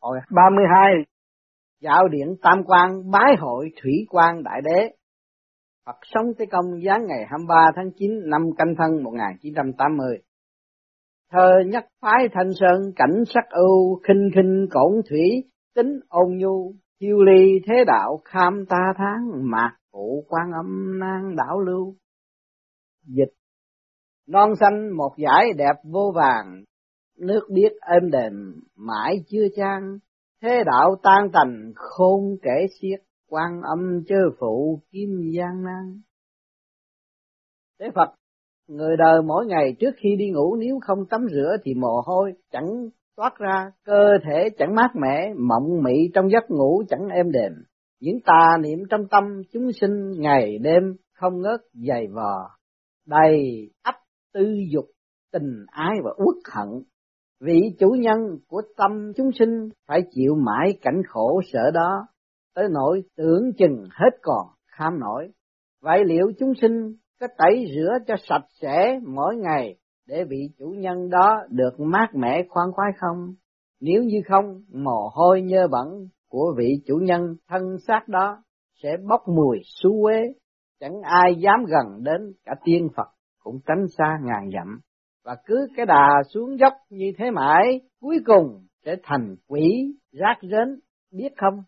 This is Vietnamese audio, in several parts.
Hồi 32 dạo điện Tam Quan bái hội Thủy Quan Đại Đế. Phật sống Tế Công giáng ngày 23 tháng 9 năm Canh Thân 1980. Thơ nhắc phái Thanh Sơn cảnh sắc ưu khinh khinh cổn thủy tính ôn nhu chiêu ly thế đạo kham ta tháng mạc phụ quan âm nan đảo lưu dịch non xanh một dải đẹp vô vàng nước biết êm đềm mãi chưa trang thế đạo tan tành khôn kể xiết quan âm chư phụ kim gian nan Thế Phật người đời mỗi ngày trước khi đi ngủ nếu không tắm rửa thì mồ hôi chẳng toát ra, cơ thể chẳng mát mẻ, mộng mị trong giấc ngủ chẳng êm đềm. Những tà niệm trong tâm chúng sinh ngày đêm không ngớt dày vò, đầy ấp tư dục, tình ái và uất hận. Vị chủ nhân của tâm chúng sinh phải chịu mãi cảnh khổ sở đó, tới nỗi tưởng chừng hết còn kham nổi. Vậy liệu chúng sinh có tẩy rửa cho sạch sẽ mỗi ngày để vị chủ nhân đó được mát mẻ khoan khoái không? Nếu như không, mồ hôi nhơ bẩn của vị chủ nhân thân xác đó sẽ bốc mùi xú quế chẳng ai dám gần đến cả tiên Phật cũng tránh xa ngàn dặm. Và cứ cái đà xuống dốc như thế mãi, cuối cùng sẽ thành quỷ rác rến, biết không?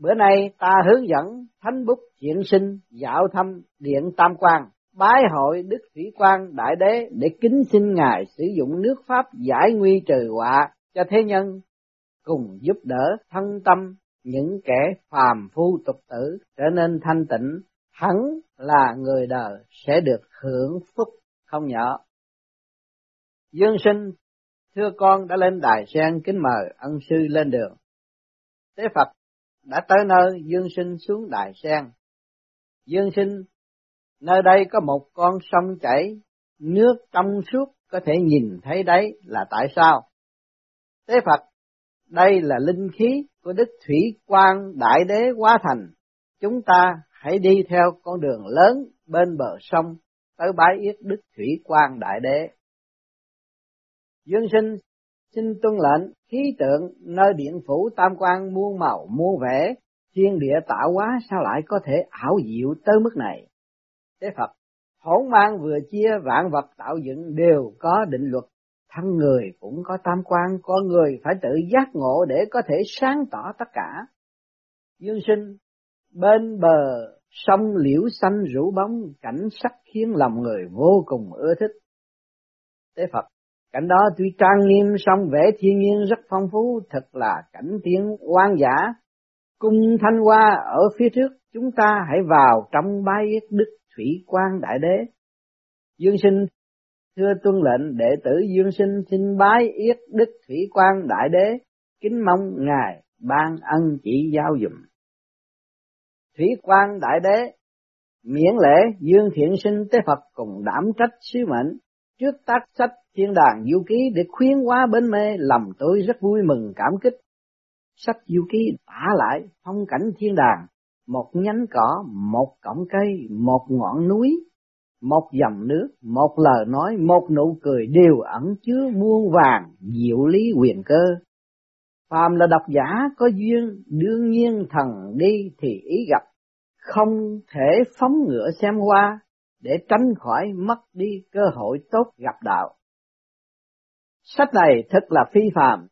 Bữa nay ta hướng dẫn thánh bút thiện sinh dạo thăm điện tam quan bái hội Đức Thủy quan Đại Đế để kính xin Ngài sử dụng nước Pháp giải nguy trừ họa cho thế nhân, cùng giúp đỡ thân tâm những kẻ phàm phu tục tử trở nên thanh tịnh, hắn là người đời sẽ được hưởng phúc không nhỏ. Dương sinh, thưa con đã lên đài sen kính mời ân sư lên đường. Tế Phật đã tới nơi Dương sinh xuống đài sen. Dương sinh Nơi đây có một con sông chảy, nước trong suốt có thể nhìn thấy đấy là tại sao? Tế Phật, đây là linh khí của Đức Thủy Quang Đại Đế Quá Thành. Chúng ta hãy đi theo con đường lớn bên bờ sông tới bái yết Đức Thủy quan Đại Đế. Dương sinh xin tuân lệnh khí tượng nơi điện phủ tam quan muôn màu muôn vẻ thiên địa tạo hóa sao lại có thể ảo diệu tới mức này thế Phật, hỗn mang vừa chia vạn vật tạo dựng đều có định luật, thân người cũng có tam quan, con người phải tự giác ngộ để có thể sáng tỏ tất cả. Dương sinh, bên bờ sông liễu xanh rủ bóng, cảnh sắc khiến lòng người vô cùng ưa thích. Tế Phật, cảnh đó tuy trang nghiêm song vẻ thiên nhiên rất phong phú, thật là cảnh tiếng quan giả. Cung thanh hoa ở phía trước, chúng ta hãy vào trong bái yết đức thủy quan đại đế. Dương sinh thưa tuân lệnh đệ tử Dương sinh xin bái yết đức thủy quan đại đế, kính mong ngài ban ân chỉ giao dùm. Thủy quan đại đế miễn lễ Dương thiện sinh tế Phật cùng đảm trách sứ mệnh. Trước tác sách thiên đàng du ký để khuyến hóa bến mê lòng tôi rất vui mừng cảm kích. Sách du ký tả lại phong cảnh thiên đàng. Một nhánh cỏ, một cọng cây, một ngọn núi, một dòng nước, một lời nói, một nụ cười đều ẩn chứa muôn vàng diệu lý quyền cơ. Phàm là độc giả có duyên, đương nhiên thần đi thì ý gặp, không thể phóng ngựa xem qua để tránh khỏi mất đi cơ hội tốt gặp đạo. Sách này thật là phi phàm,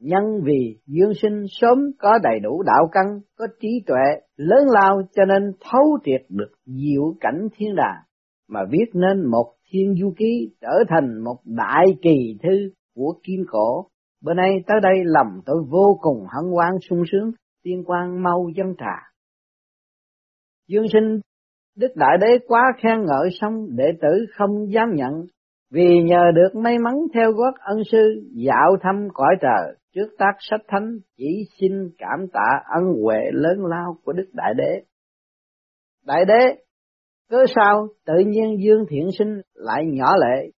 nhân vì dương sinh sớm có đầy đủ đạo căn, có trí tuệ lớn lao cho nên thấu triệt được diệu cảnh thiên đà mà viết nên một thiên du ký trở thành một đại kỳ thư của kim cổ. Bữa nay tới đây lầm tôi vô cùng hân hoan sung sướng, tiên quan mau dân trà. Dương sinh Đức Đại Đế quá khen ngợi xong đệ tử không dám nhận, vì nhờ được may mắn theo gót ân sư dạo thăm cõi trời, trước tác sách thánh chỉ xin cảm tạ ân huệ lớn lao của Đức Đại Đế. Đại Đế, cớ sao tự nhiên Dương Thiện Sinh lại nhỏ lệ?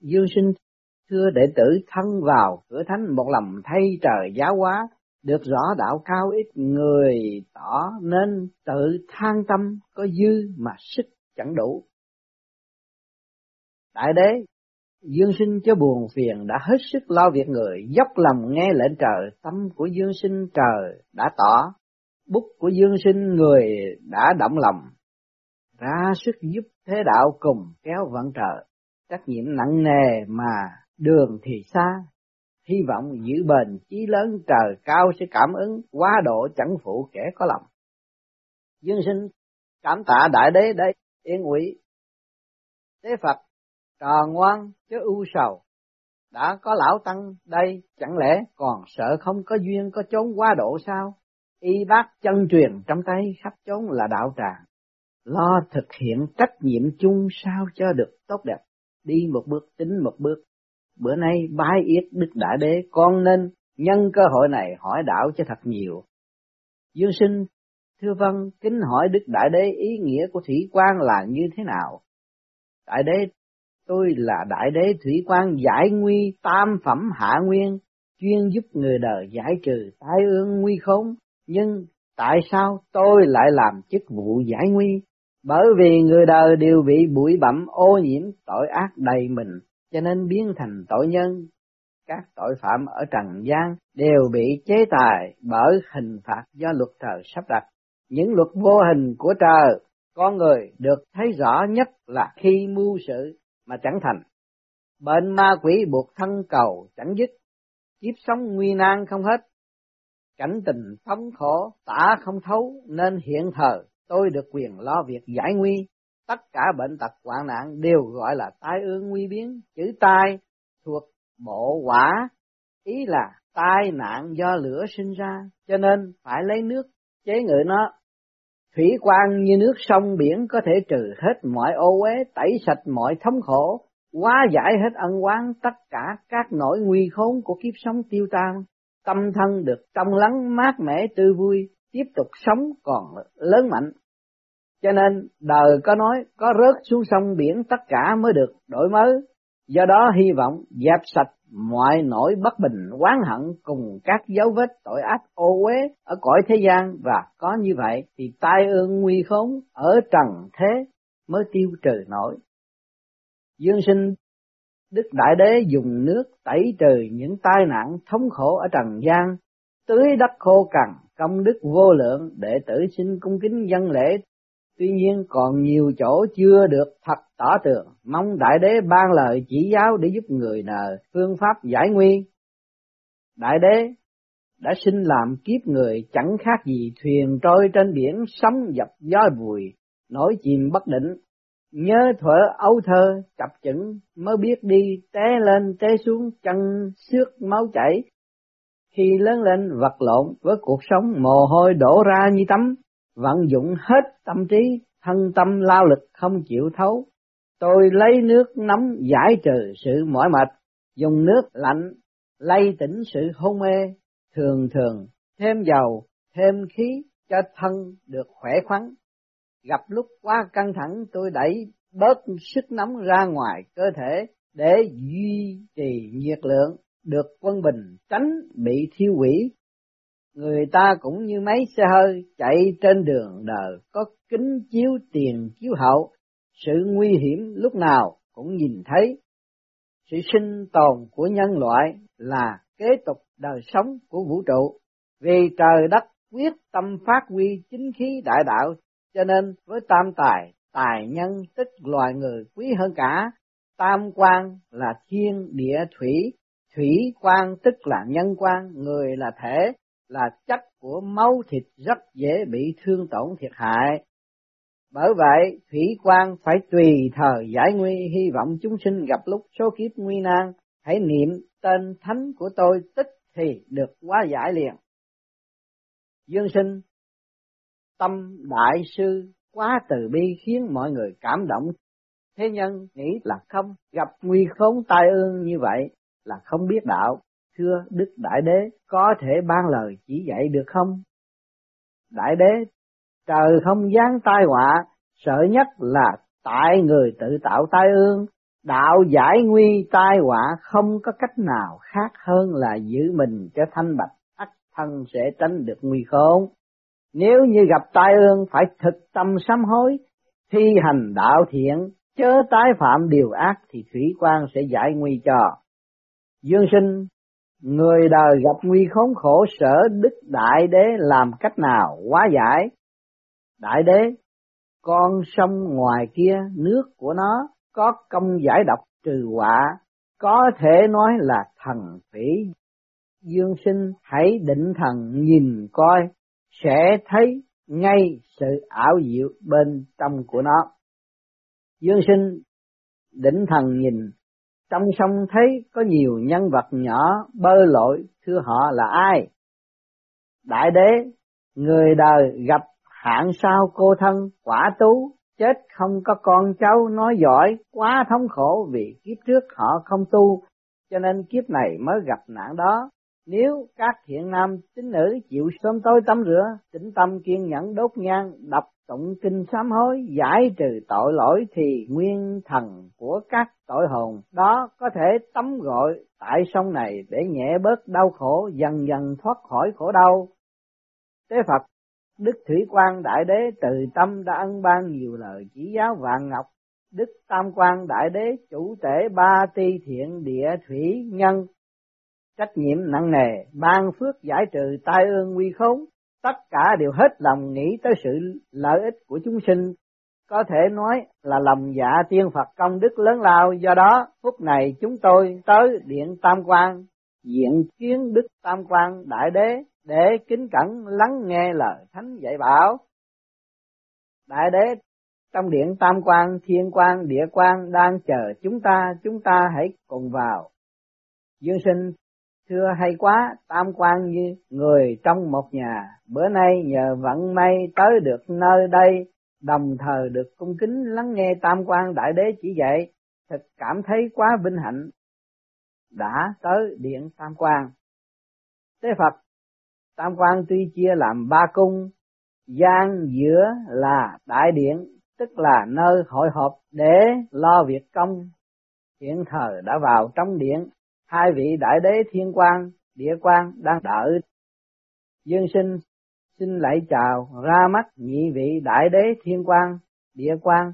Dương Sinh thưa đệ tử thân vào cửa thánh một lòng thay trời giáo hóa, được rõ đạo cao ít người tỏ nên tự than tâm có dư mà sức chẳng đủ. Đại đế, Dương sinh cho buồn phiền đã hết sức lo việc người, dốc lòng nghe lệnh trời, tâm của dương sinh trời đã tỏ, bút của dương sinh người đã động lòng, ra sức giúp thế đạo cùng kéo vận trời, trách nhiệm nặng nề mà đường thì xa, hy vọng giữ bền chí lớn trời cao sẽ cảm ứng quá độ chẳng phụ kẻ có lòng. Dương sinh, cảm tạ đại đế đây yên ủy thế Phật, trò ngoan chứ ưu sầu. Đã có lão tăng đây, chẳng lẽ còn sợ không có duyên có chốn quá độ sao? Y bác chân truyền trong tay khắp chốn là đạo tràng. Lo thực hiện trách nhiệm chung sao cho được tốt đẹp. Đi một bước, tính một bước bữa nay bái yết đức đại đế, con nên nhân cơ hội này hỏi đạo cho thật nhiều. Dương sinh, thưa vâng kính hỏi đức đại đế ý nghĩa của thủy quan là như thế nào? Đại đế, tôi là đại đế thủy quan giải nguy tam phẩm hạ nguyên, chuyên giúp người đời giải trừ tai ương nguy khốn. Nhưng tại sao tôi lại làm chức vụ giải nguy? Bởi vì người đời đều bị bụi bặm, ô nhiễm, tội ác đầy mình cho nên biến thành tội nhân. Các tội phạm ở trần gian đều bị chế tài bởi hình phạt do luật trời sắp đặt. Những luật vô hình của trời, con người được thấy rõ nhất là khi mưu sự mà chẳng thành. Bệnh ma quỷ buộc thân cầu chẳng dứt, kiếp sống nguy nan không hết. Cảnh tình thống khổ tả không thấu nên hiện thờ tôi được quyền lo việc giải nguy tất cả bệnh tật, hoạn nạn đều gọi là tai ương nguy biến. Chữ tai thuộc bộ quả, ý là tai nạn do lửa sinh ra. Cho nên phải lấy nước, chế ngự nó. Thủy quan như nước sông biển có thể trừ hết mọi ô uế, tẩy sạch mọi thống khổ, hóa giải hết ân oán tất cả các nỗi nguy khốn của kiếp sống tiêu tan. Tâm thân được trong lắng, mát mẻ tươi vui, tiếp tục sống còn lớn mạnh cho nên đời có nói có rớt xuống sông biển tất cả mới được đổi mới. Do đó hy vọng dẹp sạch mọi nỗi bất bình oán hận cùng các dấu vết tội ác ô uế ở cõi thế gian và có như vậy thì tai ương nguy khốn ở trần thế mới tiêu trừ nổi. Dương sinh Đức Đại Đế dùng nước tẩy trừ những tai nạn thống khổ ở trần gian, tưới đất khô cằn, công đức vô lượng, đệ tử xin cung kính dân lễ Tuy nhiên còn nhiều chỗ chưa được thật tỏ tường, mong Đại Đế ban lời chỉ giáo để giúp người nờ phương pháp giải nguy. Đại Đế đã sinh làm kiếp người chẳng khác gì thuyền trôi trên biển sóng dập gió bùi nổi chìm bất định. Nhớ thuở ấu thơ chập chững mới biết đi té lên té xuống chân xước máu chảy. Khi lớn lên vật lộn với cuộc sống mồ hôi đổ ra như tắm, vận dụng hết tâm trí, thân tâm lao lực không chịu thấu. Tôi lấy nước nóng giải trừ sự mỏi mệt, dùng nước lạnh lay tỉnh sự hôn mê, thường thường thêm dầu, thêm khí cho thân được khỏe khoắn. Gặp lúc quá căng thẳng tôi đẩy bớt sức nóng ra ngoài cơ thể để duy trì nhiệt lượng được quân bình tránh bị thiêu hủy Người ta cũng như mấy xe hơi chạy trên đường đời có kính chiếu tiền chiếu hậu, sự nguy hiểm lúc nào cũng nhìn thấy. Sự sinh tồn của nhân loại là kế tục đời sống của vũ trụ, vì trời đất quyết tâm phát huy chính khí đại đạo, cho nên với tam tài, tài nhân tích loài người quý hơn cả, tam quan là thiên địa thủy, thủy quan tức là nhân quan, người là thể, là chất của máu thịt rất dễ bị thương tổn thiệt hại. Bởi vậy, thủy quan phải tùy thời giải nguy, hy vọng chúng sinh gặp lúc số kiếp nguy nan, hãy niệm tên thánh của tôi tích thì được hóa giải liền. Dương sinh, tâm đại sư quá từ bi khiến mọi người cảm động. Thế nhân nghĩ là không, gặp nguy khốn tai ương như vậy là không biết đạo, Thưa Đức Đại Đế, có thể ban lời chỉ dạy được không? Đại Đế, trời không giáng tai họa, sợ nhất là tại người tự tạo tai ương, đạo giải nguy tai họa không có cách nào khác hơn là giữ mình cho thanh bạch, ắt thân sẽ tránh được nguy khốn. Nếu như gặp tai ương phải thực tâm sám hối, thi hành đạo thiện, chớ tái phạm điều ác thì thủy quan sẽ giải nguy cho. Dương sinh, người đời gặp nguy khốn khổ sở đức đại đế làm cách nào hóa giải? Đại đế, con sông ngoài kia nước của nó có công giải độc trừ họa, có thể nói là thần phỉ. Dương sinh hãy định thần nhìn coi, sẽ thấy ngay sự ảo diệu bên trong của nó. Dương sinh định thần nhìn, trong sông thấy có nhiều nhân vật nhỏ bơi lội, thưa họ là ai? Đại đế, người đời gặp hạn sao cô thân, quả tú, chết không có con cháu nói giỏi, quá thống khổ vì kiếp trước họ không tu, cho nên kiếp này mới gặp nạn đó. Nếu các thiện nam tín nữ chịu sớm tối tắm rửa, tĩnh tâm kiên nhẫn đốt nhang, đọc tụng kinh sám hối, giải trừ tội lỗi thì nguyên thần của các tội hồn đó có thể tắm gội tại sông này để nhẹ bớt đau khổ, dần dần thoát khỏi khổ đau. Tế Phật Đức Thủy Quang Đại Đế từ tâm đã ân ban nhiều lời chỉ giáo vạn ngọc. Đức Tam Quang Đại Đế chủ tể ba ti thiện địa thủy nhân. Trách nhiệm nặng nề, ban phước giải trừ tai ương nguy khốn. Tất cả đều hết lòng nghĩ tới sự lợi ích của chúng sinh. Có thể nói là lòng dạ tiên Phật công đức lớn lao. Do đó, phút này chúng tôi tới Điện Tam Quang, diện kiến Đức Tam Quang Đại Đế để kính cẩn lắng nghe lời thánh dạy bảo. Đại đế trong điện tam quan, thiên quan, địa quan đang chờ chúng ta, chúng ta hãy cùng vào. Dương sinh, thưa hay quá, tam quan như người trong một nhà, bữa nay nhờ vận may tới được nơi đây, đồng thời được cung kính lắng nghe tam quan đại đế chỉ dạy, thật cảm thấy quá vinh hạnh đã tới điện tam quan. Tế Phật Tam quan tuy chia làm ba cung, gian giữa là đại điện, tức là nơi hội họp để lo việc công. Hiện thời đã vào trong điện, hai vị đại đế thiên quan, địa quan đang đợi. Dương sinh xin lại chào ra mắt nhị vị đại đế thiên quan, địa quan,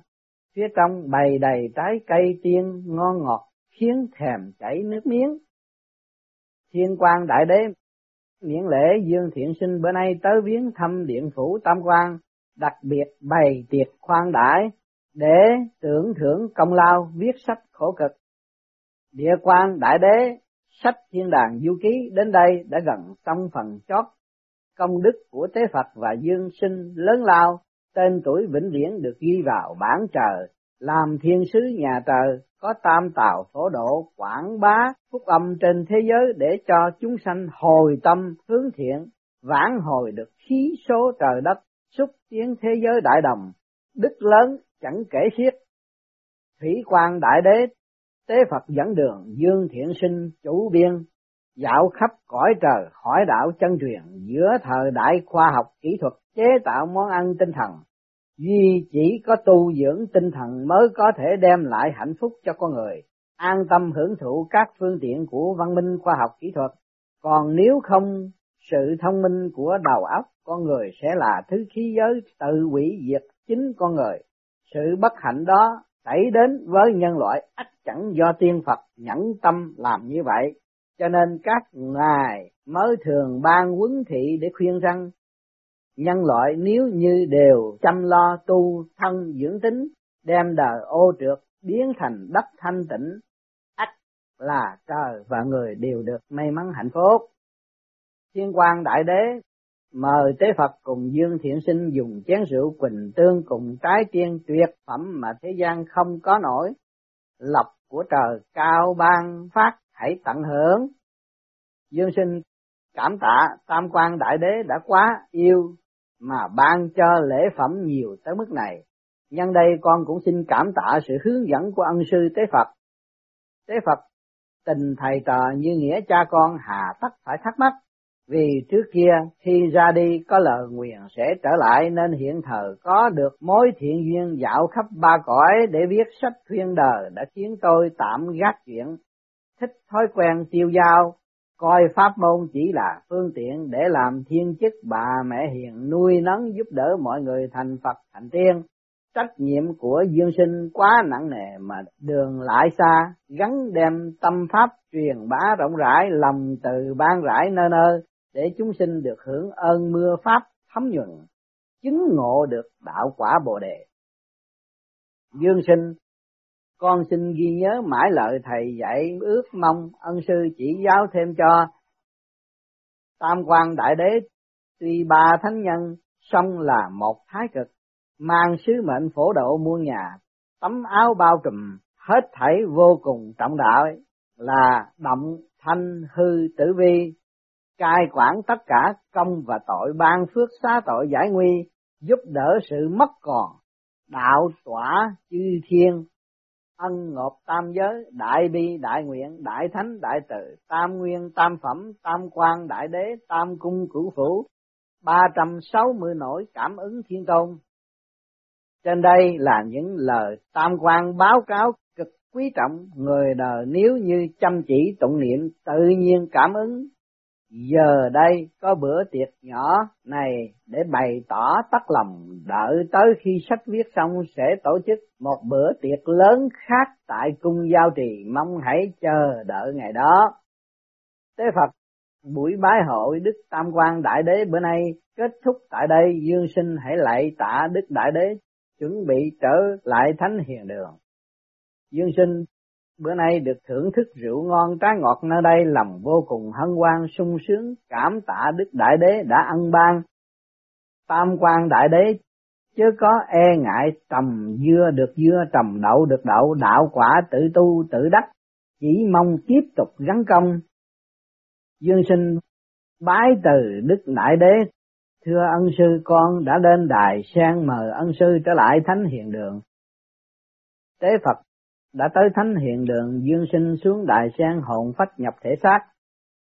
phía trong bày đầy trái cây tiên ngon ngọt khiến thèm chảy nước miếng. Thiên quan đại đế miễn lễ Dương Thiện Sinh bữa nay tới viếng thăm điện phủ Tam Quan, đặc biệt bày tiệc khoan đãi để tưởng thưởng công lao viết sách khổ cực. Địa quan đại đế, sách thiên đàng du ký đến đây đã gần xong phần chót. Công đức của Tế Phật và Dương Sinh lớn lao, tên tuổi vĩnh viễn được ghi vào bản trời, làm thiên sứ nhà trời, có tam tào phổ độ quảng bá phúc âm trên thế giới để cho chúng sanh hồi tâm hướng thiện, vãn hồi được khí số trời đất, xúc tiến thế giới đại đồng, đức lớn chẳng kể xiết. Thủy quan đại đế, tế Phật dẫn đường, dương thiện sinh chủ biên, dạo khắp cõi trời hỏi đạo chân truyền giữa thời đại khoa học kỹ thuật chế tạo món ăn tinh thần Duy chỉ có tu dưỡng tinh thần mới có thể đem lại hạnh phúc cho con người, an tâm hưởng thụ các phương tiện của văn minh khoa học kỹ thuật. Còn nếu không, sự thông minh của đầu óc con người sẽ là thứ khí giới tự hủy diệt chính con người. Sự bất hạnh đó xảy đến với nhân loại ắt chẳng do tiên Phật nhẫn tâm làm như vậy. Cho nên các ngài mới thường ban quấn thị để khuyên rằng nhân loại nếu như đều chăm lo tu thân dưỡng tính, đem đời ô trượt biến thành đất thanh tịnh, ắt là trời và người đều được may mắn hạnh phúc. Thiên quan đại đế mời tế Phật cùng Dương Thiện Sinh dùng chén rượu quỳnh tương cùng trái tiên tuyệt phẩm mà thế gian không có nổi. lập của trời cao ban phát hãy tận hưởng. Dương Sinh cảm tạ tam quan đại đế đã quá yêu mà ban cho lễ phẩm nhiều tới mức này. Nhân đây con cũng xin cảm tạ sự hướng dẫn của ân sư Tế Phật. Tế Phật tình thầy trò như nghĩa cha con hà tất phải thắc mắc, vì trước kia khi ra đi có lời nguyện sẽ trở lại nên hiện thờ có được mối thiện duyên dạo khắp ba cõi để viết sách khuyên đời đã khiến tôi tạm gác chuyện, thích thói quen tiêu dao coi pháp môn chỉ là phương tiện để làm thiên chức bà mẹ hiền nuôi nấng giúp đỡ mọi người thành Phật thành tiên, trách nhiệm của dương sinh quá nặng nề mà đường lại xa, gắn đem tâm pháp truyền bá rộng rãi, lòng từ ban rãi nơi nơi, để chúng sinh được hưởng ơn mưa pháp thấm nhuận, chứng ngộ được đạo quả Bồ đề. Dương sinh, con xin ghi nhớ mãi lợi thầy dạy ước mong ân sư chỉ giáo thêm cho. Tam quan đại đế tuy ba thánh nhân song là một thái cực mang sứ mệnh phổ độ muôn nhà tấm áo bao trùm hết thảy vô cùng trọng đạo là động thanh hư tử vi cai quản tất cả công và tội, ban phước xá tội giải nguy, giúp đỡ sự mất còn, đạo tỏa chư thiên, ân ngọc tam giới, đại bi, đại nguyện, đại thánh, đại từ, tam nguyên, tam phẩm, tam quan, đại đế, tam cung, cửu phủ ba trăm sáu mươi nỗi cảm ứng thiên tôn trên đây là những lời tam quan báo cáo cực quý trọng, người đời nếu như chăm chỉ tụng niệm tự nhiên cảm ứng. Giờ đây có bữa tiệc nhỏ này để bày tỏ tắt lòng, đợi tới khi sách viết xong sẽ tổ chức một bữa tiệc lớn khác tại cung giao trì mong hãy chờ đợi ngày đó. Tế Phật, buổi bái hội Đức Tam quan Đại Đế bữa nay kết thúc tại đây dương sinh hãy lạy tạ Đức Đại Đế chuẩn bị trở lại thánh hiền đường. Dương sinh bữa nay được thưởng thức rượu ngon trái ngọt nơi đây lòng vô cùng hân hoan, sung sướng, cảm tạ Đức Đại Đế đã ân ban. Tam quan Đại Đế chứ có e ngại trầm dưa được dưa, trầm đậu được đậu, đạo quả tự tu tự đắc, chỉ mong tiếp tục gắn công dương sinh, bái từ đức đại đế, Thưa ân sư, con đã lên đài sang mời ân sư trở lại thánh hiện đường. Tế Phật đã tới thánh hiện đường dương sinh xuống đại sang hồn phách nhập thể xác.